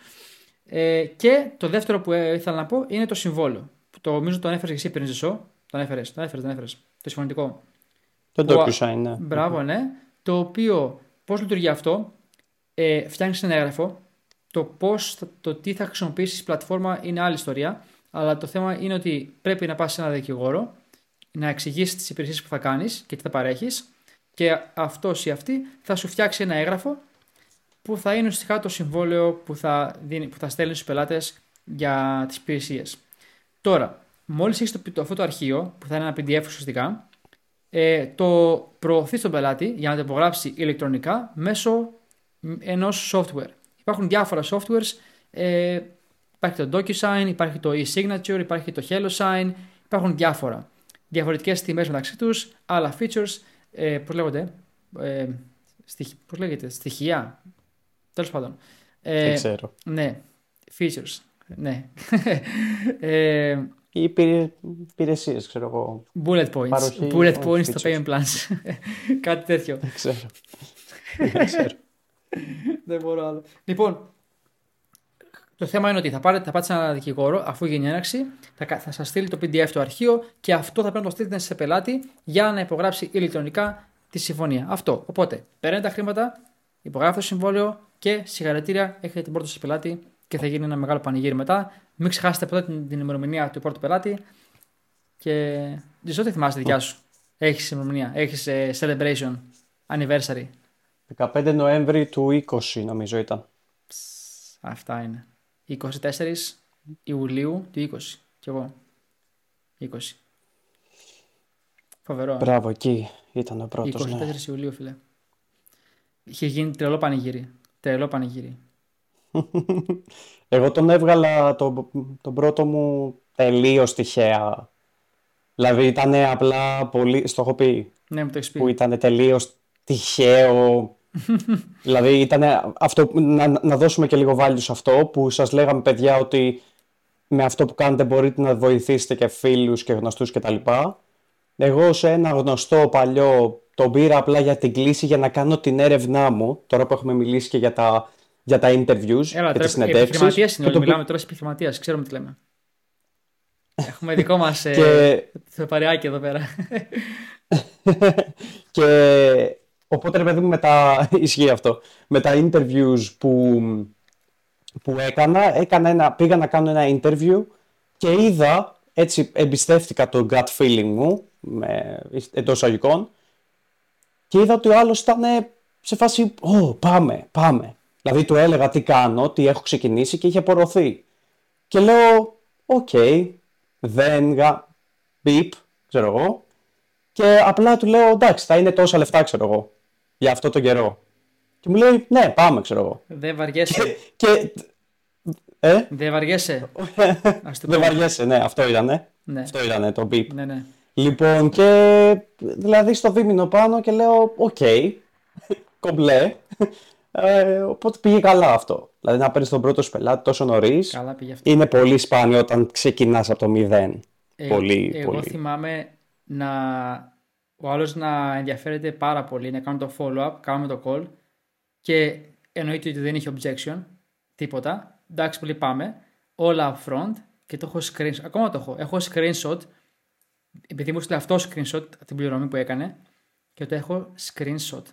Ε, και το δεύτερο που ε, ήθελα να πω είναι το συμβόλαιο. Το νομίζω το ανέφερε εσύ πριν, Ζεσό. Το ανέφερε, το ανέφερε, το ανέφερε. Το συμφωνητικό. Το DocuSign, ναι. Μπράβο, ναι. Το οποίο, πώς λειτουργεί αυτό, ε, φτιάχνεις ένα έγγραφο. Το, πώς, το τι θα χρησιμοποιήσεις πλατφόρμα είναι άλλη ιστορία. Αλλά το θέμα είναι ότι πρέπει να πας σε ένα δικηγόρο, να εξηγήσεις τις υπηρεσίες που θα κάνεις και τι θα παρέχεις, και αυτός ή αυτή θα σου φτιάξει ένα έγγραφο που θα είναι ουσιαστικά το συμβόλαιο που θα, δίνει, που θα στέλνει στους πελάτες για τις υπηρεσίες. Τώρα, μόλις έχεις το, αυτό το αρχείο, που θα είναι ένα PDF ουσιαστικά, ε, το προωθείς στον πελάτη για να το υπογράψει ηλεκτρονικά μέσω ενός software. Υπάρχουν διάφορα softwares ε, Υπάρχει το DocuSign, υπάρχει το e-signature, υπάρχει το HelloSign, υπάρχουν διάφορα. Διαφορετικές τιμές μεταξύ τους, άλλα features, ε, πώς λέγονται, ε, στοιχ, πώς λέγεται, στοιχεία, τέλος πάντων. Ε, Δεν ξέρω. Ναι. Features. Ναι. ε, Ή υπηρεσίες, ξέρω εγώ. bullet points. Παροχή, bullet όχι, points στο features. payment plans. Κάτι τέτοιο. Δεν ξέρω. Δεν ξέρω. Δεν μπορώ άλλο. Λοιπόν, το θέμα είναι ότι θα, πάρετε, θα πάτε σε ένα δικηγόρο αφού γίνει έναρξη, θα, κα- θα σας στείλει το PDF το αρχείο και αυτό θα πρέπει να το στείλετε σε πελάτη για να υπογράψει ηλεκτρονικά τη συμφωνία. Αυτό. Οπότε, παίρνετε τα χρήματα, υπογράφετε το συμβόλαιο και συγχαρητήρια, έχετε την πρώτη σας πελάτη και θα γίνει ένα μεγάλο πανηγύρι μετά. Μην ξεχάσετε ποτέ την, την ημερομηνία του πρώτου πελάτη και. Τζισό, τι θυμάσαι τη δικιά σου. Έχεις ημερομηνία, έχεις celebration, anniversary. 15 Νοέμβρη του 20 νομίζω ήταν. Αυτά είναι. 24 Ιουλίου του 20. Κι εγώ. 20. Φοβερό. ε. Μπράβο, εκεί ήταν ο 24 πρώτος. Ναι. Ιουλίου, φίλε. Είχε γίνει τρελό πανηγύρι. Τρελό πανηγύρι. Εγώ τον έβγαλα τον, τον πρώτο μου τελείως τυχαία. Δηλαδή ήταν απλά πολύ, στο έχω πει, Ναι, μου το έχεις που πει. ήταν τελείως τυχαίο. δηλαδή ήταν αυτό, να, να δώσουμε και λίγο value σε αυτό που σας λέγαμε παιδιά ότι με αυτό που κάνετε μπορείτε να βοηθήσετε και φίλους και γνωστούς κτλ. Εγώ σε ένα γνωστό παλιό τον πήρα απλά για την κλίση για να κάνω την έρευνά μου, τώρα που έχουμε μιλήσει και για τα, για τα interviews Έλα, και τώρα τις συνεντεύξεις. επιχειρηματίας είναι και όλοι. το- Μιλάμε τώρα σε επιχειρηματίας. Ξέρουμε τι λέμε. Έχουμε δικό μας ε, Και, το παρεάκι εδώ πέρα. και οπότε ρε παιδί μου με τα, ισχύει αυτό, με τα interviews που, που έκανα, έκανα ένα, πήγα να κάνω ένα interview και είδα, έτσι εμπιστεύτηκα το gut feeling μου, με, εντός αγικών, και είδα ότι ο άλλος ήταν σε φάση, «Ω, πάμε, πάμε». Δηλαδή του έλεγα τι κάνω, τι έχω ξεκινήσει και είχε απορροφηθεί. Και λέω, οκ, δεν γα... μπιπ, ξέρω εγώ. Και απλά του λέω, εντάξει, θα είναι τόσα λεφτά, ξέρω εγώ, για αυτό το καιρό. Και μου λέει, ναι, πάμε, ξέρω εγώ. Δεν βαριέσαι. Και, ε, Δεν βαριέσαι. Ας το δεν πω. βαριέσαι, ναι, αυτό ήτανε. Ναι, Αυτό ήτανε το μπιπ. ναι, ναι. Λοιπόν, και δηλαδή στο δίμηνο πάνω και λέω, οκ, κομπλέ. Ε, οπότε πήγε καλά αυτό. Δηλαδή να παίρνεις τον πρώτο σου πελάτη τόσο νωρίς. Καλά πήγε αυτό. Είναι πολύ σπάνιο όταν ξεκινάς από το μηδέν. Ε, πολύ, εγώ πολύ. θυμάμαι να ο άλλος να ενδιαφέρεται πάρα πολύ, να κάνω το follow-up, κάνουμε το call και εννοείται ότι δεν είχε objection, τίποτα. Εντάξει, πολύ πάμε. Όλα up front και το έχω screenshot. Ακόμα το έχω. Έχω screenshot, επειδή μου στείλε αυτό screenshot από την πληρωμή που έκανε και το έχω screenshot.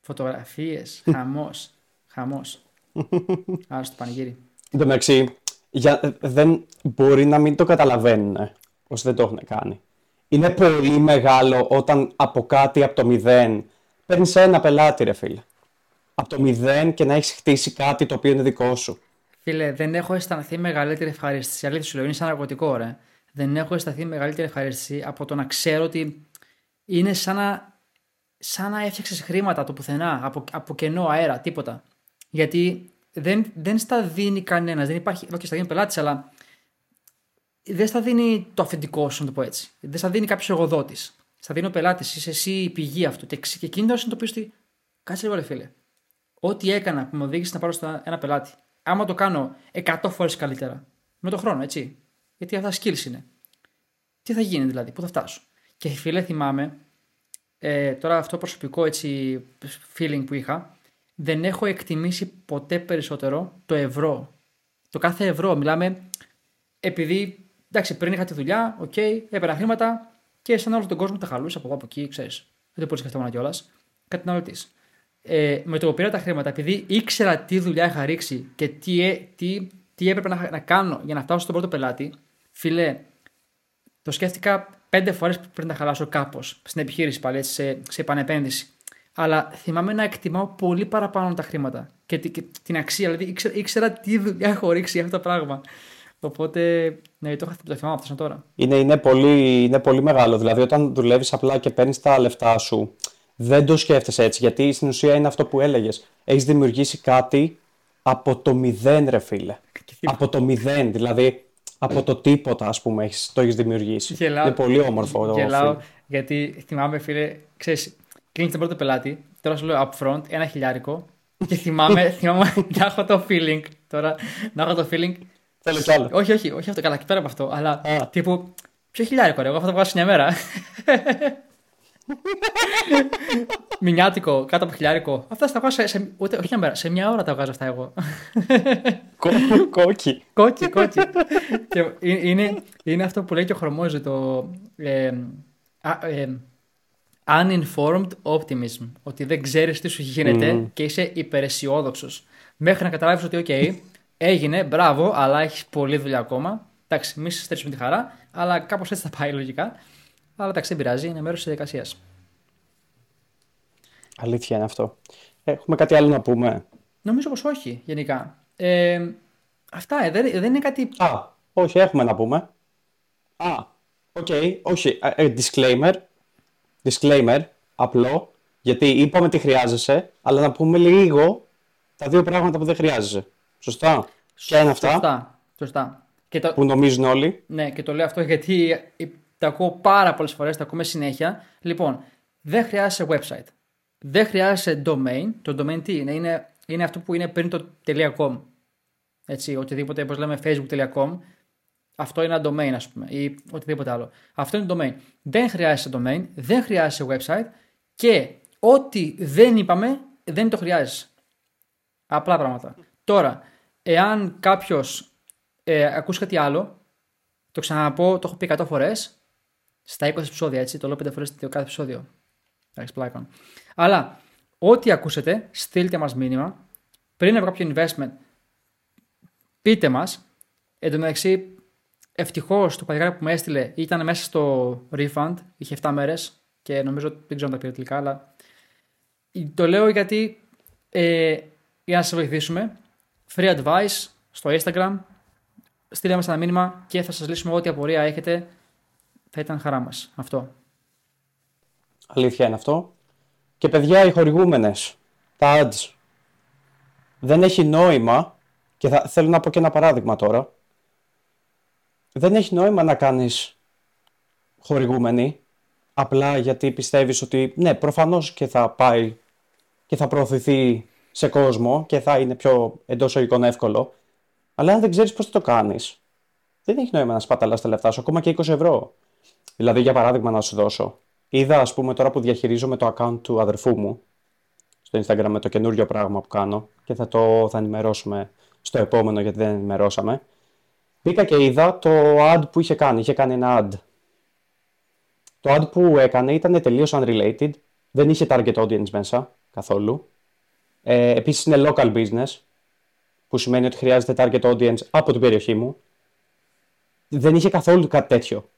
Φωτογραφίες, χαμός, χαμός. Άρα στο πανηγύρι. Εν τω μεταξύ, για, ε, δεν μπορεί να μην το καταλαβαίνουν ε, όσοι δεν το έχουν κάνει. Είναι πολύ μεγάλο όταν από κάτι από το μηδέν παίρνεις ένα πελάτη, ρε φίλε. Από το μηδέν και να έχεις χτίσει κάτι το οποίο είναι δικό σου. Φίλε, δεν έχω αισθανθεί μεγαλύτερη ευχαρίστηση. Αλήθεια σου λέω, είναι σαν ναρκωτικό, ρε. Δεν έχω αισθανθεί μεγαλύτερη ευχαρίστηση από το να ξέρω ότι είναι σαν να, σαν να έφτιαξες χρήματα από το πουθενά, από, από κενό αέρα, τίποτα. Γιατί δεν, δεν στα δίνει κανένας, δεν υπάρχει. Όχι, στα δίνει πελάτης, αλλά δεν στα δίνει το αφεντικό σου, να το πω έτσι. Δεν στα δίνει κάποιος εργοδότης. Στα δίνει ο πελάτης, είσαι εσύ η πηγή αυτού. Και, ξε- και εκείνο είναι το πει ότι κάτσε λίγο, ρε φίλε. Ό,τι έκανα που με οδήγησε να πάρω τον ένα πελάτη, άμα το κάνω 100 φορές καλύτερα, με το χρόνο, έτσι. Γιατί αυτά skills είναι. Τι θα γίνει δηλαδή, πού θα φτάσω. Και φίλε, θυμάμαι, ε, τώρα αυτό προσωπικό έτσι feeling που είχα, δεν έχω εκτιμήσει ποτέ περισσότερο το ευρώ. Το κάθε ευρώ, μιλάμε, επειδή, εντάξει, πριν είχα τη δουλειά, οκ, έπαιρνα χρήματα και σαν όλο τον κόσμο τα χαλούσα από εδώ από εκεί, ξέρεις. Δεν πολύ σκεφτόμουν κιόλας. Καταναλωτής. Ε, με το που πήρα τα χρήματα, επειδή ήξερα τι δουλειά είχα ρίξει και τι, ε- τι, τι έπρεπε να, να κάνω για να φτάσω στον πρώτο πελάτη, φιλέ, το σκέφτηκα πέντε φορές πριν τα χαλάσω κάπως στην επιχείρηση πάλι, έτσι, σε, σε επανεπένδυση. Αλλά θυμάμαι να εκτιμάω πολύ παραπάνω τα χρήματα και, τη- και την αξία. Δηλαδή ήξερα, ήξερα τι δουλειά έχω ρίξει για αυτό το πράγμα. Οπότε, ναι, το, είχα- το θυμάμαι αυτό τώρα. Είναι, είναι, πολύ, είναι πολύ μεγάλο. Δηλαδή, όταν δουλεύεις απλά και παίρνεις τα λεφτά σου, δεν το σκέφτεσαι έτσι. Γιατί στην ουσία είναι αυτό που έλεγες. Έχεις δημιουργήσει κάτι από το μηδέν, ρε φίλε. από το μηδέν. Δηλαδή, από το τίποτα, ας πούμε, έχεις, το έχεις δημιουργήσει. Γελάω. Είναι πολύ όμορφο. το Γελάω feeling. γιατί θυμάμαι, φίλε, ξέρεις, κλείνεις τον πρώτο πελάτη. Τώρα σου λέω upfront, ένα χιλιάρικο. Και θυμάμαι, θυμάμαι να έχω το feeling τώρα. Να έχω το feeling. Θέλω κι άλλο. Όχι, όχι, όχι αυτό καλά, και πέρα από αυτό. Αλλά τύπου. Ποιο χιλιάρικο, ρε, εγώ θα το βγάλω σε μια μέρα. Μηνιάτικο, κάτω από χιλιάρικο. Αυτά τα βγάζω σε, σε, ούτε, όχι μια μέρα, σε μια ώρα τα βγάζω αυτά εγώ. κόκκι. κόκκι, κόκκι. και είναι, είναι αυτό που λέει και ο Χρωμόζη το ε, ε, uninformed optimism. Ότι δεν ξέρεις τι σου γίνεται και είσαι υπεραισιόδοξος. Μέχρι να καταλάβεις ότι, OK, έγινε, μπράβο, αλλά έχεις πολλή δουλειά ακόμα. Εντάξει, μη σε τη χαρά, αλλά κάπως έτσι θα πάει λογικά. Αλλά εντάξει, δεν πειράζει, είναι μέρος της διαδικασίας. Αλήθεια είναι αυτό. Έχουμε κάτι άλλο να πούμε; Νομίζω πως όχι, γενικά. Ε, αυτά, ε, δεν, δεν είναι κάτι. Α, όχι, έχουμε να πούμε. Α, οκ, οκέι, όχι. Ε, disclaimer. Disclaimer, απλό. Γιατί είπαμε τι χρειάζεσαι, αλλά να πούμε λίγο τα δύο πράγματα που δεν χρειάζεσαι. Σωστά; Ποια είναι αυτά; Σωστά. Σωστά. Και το... Που νομίζουν όλοι. Ναι, και το λέω αυτό γιατί τα ακούω πάρα πολλές φορές, τα ακούμε συνέχεια. Λοιπόν, δεν χρειάζεσαι website. Δεν χρειάζεσαι domain. Το domain τι είναι, είναι, είναι αυτό που είναι πριν το .com. Έτσι, οτιδήποτε, όπως λέμε facebook.com. Αυτό είναι ένα domain, ας πούμε, ή οτιδήποτε άλλο. Αυτό είναι domain. Δεν χρειάζεσαι domain, δεν χρειάζεσαι website και ό,τι δεν είπαμε, δεν το χρειάζεσαι. Απλά πράγματα. Τώρα, εάν κάποιος ε, ακούσει κάτι άλλο, το ξαναπώ, το έχω πει 100 φορές, στα 20 επεισόδια, έτσι, το λέω 5 φορές το κάθε επεισόδιο. Εντάξει, πλάκα. Αλλά, ό,τι ακούσετε, στείλτε μας μήνυμα. Πριν από κάποιο investment, πείτε μας. Εν τω μεταξύ, ευτυχώς το παλικάρι που με έστειλε ήταν μέσα στο refund, είχε 7 μέρες και νομίζω δεν ξέρω αν τα πήρε τελικά, αλλά το λέω γιατί ε, για να σας βοηθήσουμε. Free advice στο Instagram. Στείλτε μας ένα μήνυμα και θα σας λύσουμε ό,τι απορία έχετε. Θα ήταν χαρά μας. Αυτό. Αλήθεια είναι αυτό. Και παιδιά, οι χορηγούμενες, τα ads, δεν έχει νόημα, και θα, θέλω να πω και ένα παράδειγμα τώρα, δεν έχει νόημα να κάνεις χορηγούμενη, απλά γιατί πιστεύεις ότι, ναι, προφανώς και θα πάει και θα προωθηθεί σε κόσμο και θα είναι πιο εντός οικών εύκολο. Αλλά αν δεν ξέρεις πώς θα το κάνεις, δεν έχει νόημα να σπαταλάς τα λεφτά σου, ακόμα και 20 ευρώ. Δηλαδή, για παράδειγμα, να σου δώσω. Είδα, ας πούμε, τώρα που διαχειρίζομαι το account του αδερφού μου στο Instagram με το καινούριο πράγμα που κάνω και θα το θα ενημερώσουμε στο επόμενο γιατί δεν ενημερώσαμε. Μπήκα και είδα το ad που είχε κάνει. Είχε κάνει ένα ad. Το ad που έκανε ήταν τελείως unrelated. Δεν είχε target audience μέσα καθόλου. Ε, επίσης είναι local business, που σημαίνει ότι χρειάζεται target audience από την περιοχή μου. Δεν είχε καθόλου κάτι τέτοιο.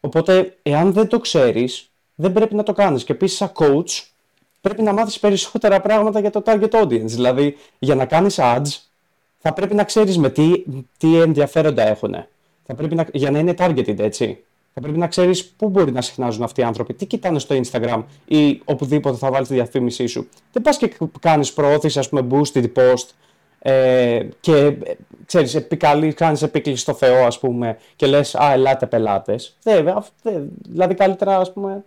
Οπότε, εάν δεν το ξέρεις, δεν πρέπει να το κάνεις. Και επίσης, σαν coach, πρέπει να μάθεις περισσότερα πράγματα για το target audience. Δηλαδή, για να κάνεις ads, θα πρέπει να ξέρεις με τι, τι ενδιαφέροντα έχουν. Θα πρέπει να, για να είναι targeted, έτσι. Θα πρέπει να ξέρεις πού μπορεί να συχνάζουν αυτοί οι άνθρωποι, τι κοιτάνε στο Instagram ή οπουδήποτε θα βάλεις τη διαφήμισή σου. Δεν πας και κάνεις προώθηση, ας πούμε, boosted post ε, και ε, ξέρεις, επικαλεί, κάνεις επίκληση στο Θεό ας πούμε και λες «Α, ελάτε πελάτες». Δεν, δηλαδή καλύτερα ας πούμε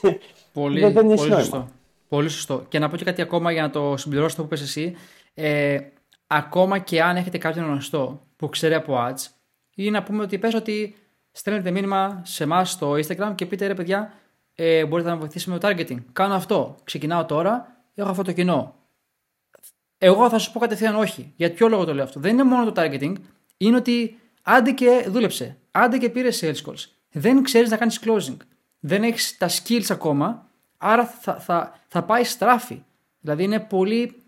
πολύ, δεν, είναι πολύ σωστό. Πολύ σωστό. Και να πω και κάτι ακόμα για να το συμπληρώσω το που είπες εσύ. Ε, ακόμα και αν έχετε κάποιον γνωστό που ξέρει από ads ή να πούμε ότι πες ότι στέλνετε μήνυμα σε εμάς στο Instagram και πείτε ρε παιδιά, ε, μπορείτε να με βοηθήσετε με το targeting. Κάνω αυτό. Ξεκινάω τώρα, έχω αυτό το κοινό. Εγώ θα σου πω κατευθείαν όχι. Για ποιο λόγο το λέω αυτό. Δεν είναι μόνο το targeting, είναι ότι άντε και δούλεψε. Άντε και πήρε sales calls. Δεν ξέρεις να κάνεις closing. Δεν έχεις τα skills ακόμα, άρα θα, θα, θα πάει στράφη. Δηλαδή είναι πολύ.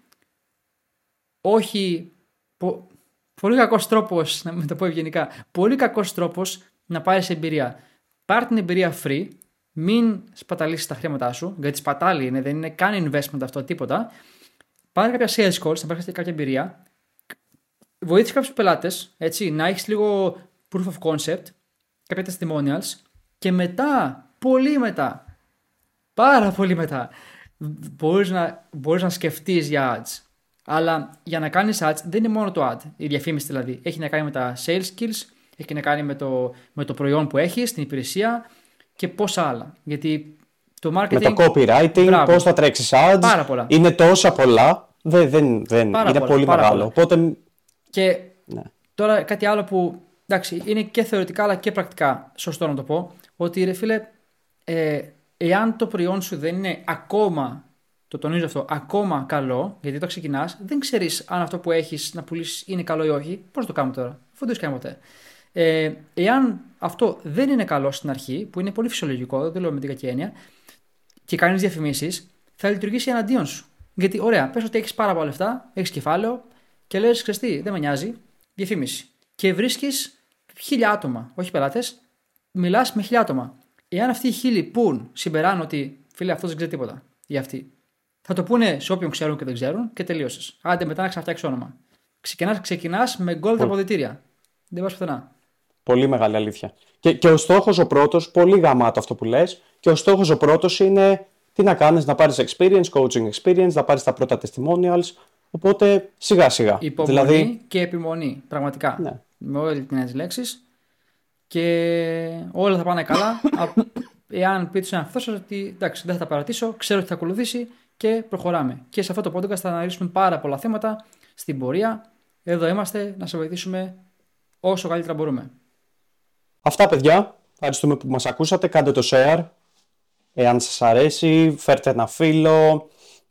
Όχι. Πο, πολύ κακός τρόπος, να με το πω ευγενικά. Πολύ κακός τρόπος να πάρεις εμπειρία. Πάρ την εμπειρία free, μην σπαταλήσεις τα χρήματά σου, γιατί σπατάλη είναι, δεν είναι καν investment αυτό, τίποτα. Πάρε κάποια sales calls, να πάρεις κάποια εμπειρία. Βοήθησε κάποιους πελάτες, έτσι, να έχεις λίγο proof of concept, κάποια testimonials και μετά, πολύ μετά, πάρα πολύ μετά, μπορείς να, μπορείς να σκεφτείς για ads. Αλλά για να κάνεις ads δεν είναι μόνο το ad, η διαφήμιση δηλαδή. Έχει να κάνει με τα sales skills, έχει να κάνει με το, με το προϊόν που έχεις, την υπηρεσία και πόσα άλλα. Γιατί το marketing. Με το copywriting, πώς θα τρέξεις ads. Πάρα πολλά. Είναι τόσα πολλά δεν, δεν, δεν. Πάρα είναι πολλά, πολύ πάρα μεγάλο. πολλά. Οπότε, Και ναι. τώρα κάτι άλλο που εντάξει, είναι και θεωρητικά αλλά και πρακτικά σωστό να το πω. Ότι ρε φίλε, ε, εάν το προϊόν σου δεν είναι ακόμα, το τονίζω αυτό, ακόμα καλό, γιατί το ξεκινάς, δεν ξέρεις αν αυτό που έχεις να πουλήσεις είναι καλό ή όχι. Πώς το κάνουμε τώρα, αφού δεν το έχει κάνει ποτέ. Ε, εάν αυτό δεν είναι καλό στην αρχή, που είναι πολύ φυσιολογικό, δεν το λέω με την κακή έννοια, και κάνεις διαφημίσεις, θα λειτουργήσει εναντίον σου. Γιατί, ωραία, πες ότι έχεις πάρα πολλά λεφτά, έχεις κεφάλαιο και λες, τι, δεν με νοιάζει, διαφήμιση. Και βρίσκεις χίλια άτομα, όχι πελάτες, μιλάς με χίλια άτομα. Εάν αυτοί οι χίλιοι πούν, συμπεράνουν ότι φίλε αυτός δεν ξέρει τίποτα για αυτή, θα το πούνε σε όποιον ξέρουν και δεν ξέρουν και τελείωσες. Άντε μετά να ξαναφτιάξει όνομα. Ξεκινάς ξεκινάς με γκολ τα αποδητήρια. Δεν πας πουθενά. Πολύ μεγάλη αλήθεια. Και, και ο στόχος ο πρώτος, πολύ γαμάτο αυτό που λες, και ο στόχος ο πρώτος είναι τι να κάνεις, να πάρεις experience, coaching experience, να πάρεις τα πρώτα testimonials. Οπότε σιγά σιγά. Υπομονή δηλαδή, και επιμονή. Πραγματικά. Ναι. Με όλες τις λέξεις. Και όλα θα πάνε καλά. Α- Εάν πείτε στον εαυτό σας ότι εντάξει, δεν θα τα παρατήσω, ξέρω τι θα ακολουθήσει και προχωράμε. Και σε αυτό το podcast θα αναλύσουμε πάρα πολλά θέματα στην πορεία. Εδώ είμαστε να σε βοηθήσουμε όσο καλύτερα μπορούμε. Αυτά παιδιά. Ευχαριστούμε που μας ακούσατε. Κάντε το share. Εάν σας αρέσει, φέρτε ένα φίλο.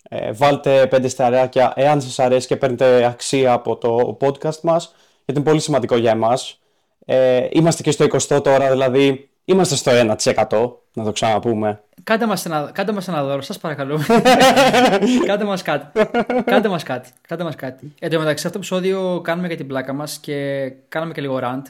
ε, βάλτε πέντε στεράκια εάν σας αρέσει και παίρνετε αξία από το podcast μας. Γιατί είναι πολύ σημαντικό για εμάς. Ε, είμαστε και στο 20 τώρα, δηλαδή είμαστε στο 1%. Να το ξαναπούμε. Κάντε μας ένα, κάντε μας ένα δώρο, σας παρακαλώ. κάντε μας κάτι. Κάντε μας κάτι. Κάντε μας κάτι. Εν τω μεταξύ, αυτό το επεισόδιο κάνουμε για την πλάκα μας και κάναμε και λίγο rant.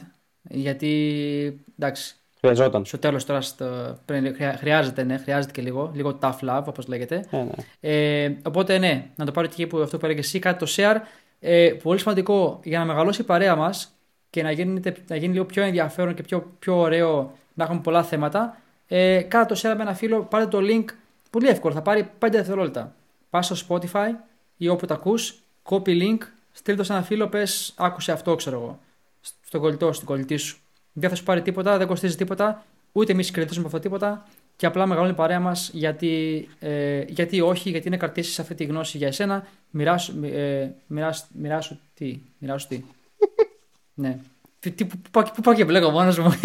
Γιατί, εντάξει, Χρειαζόταν. στο τέλος τώρα στο, πριν- χρειά- χρειάζεται, ναι, χρειάζεται και λίγο. Λίγο tough love, όπως λέγεται. Ε, ναι. Ε, οπότε, ναι, να το πάρω και εκεί που αυτό που έλεγε εσύ, κάτι το share. Ε, πολύ σημαντικό για να μεγαλώσει η παρέα μας και να, γίνετε, να γίνει λίγο πιο ενδιαφέρον και πιο, πιο ωραίο, να έχουμε πολλά θέματα. Ε, κάτω το share με ένα φίλο, πάρτε το link. Πολύ εύκολο, θα πάρει 5 δευτερόλεπτα. Πας στο Spotify ή όπου τα ακούς, copy link, στείλ το σε ένα φίλο, πες άκουσε αυτό, ξέρω εγώ. Στον κολλητό, στην κολλητή σου. Δεν θα σου πάρει τίποτα, δεν κοστίζει τίποτα, ούτε εμείς κερδίζουμε από αυτό τίποτα και απλά μεγαλώνει η παρέα μας γιατί, ε, γιατί όχι, γιατί είναι κρατήσει αυτή τη γνώση για εσένα. Μοιράσου, ε, μοιράσου, μοιράσου τι, μοιράσου τι. ναι. Τι, τι, πού, πάω- πού πάω και μπλέκω μόνος μου.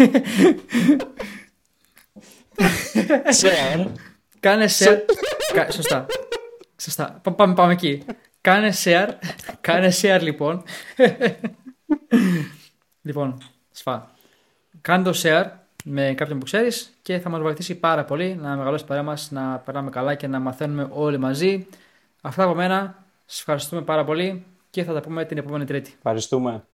Share. Κάνε share. Κα- Σωστά. Σωστά. Πά- Πάμε, πάμε εκεί. Κάνε share. Κάνε share λοιπόν. λοιπόν, σφά. Κάνε το share με κάποιον που ξέρεις και θα μας βοηθήσει πάρα πολύ να μεγαλώσει η παρέα μας, να περνάμε καλά και να μαθαίνουμε όλοι μαζί. Αυτά από μένα. Σας ευχαριστούμε πάρα πολύ και θα τα πούμε την επόμενη Τρίτη. Ευχαριστούμε.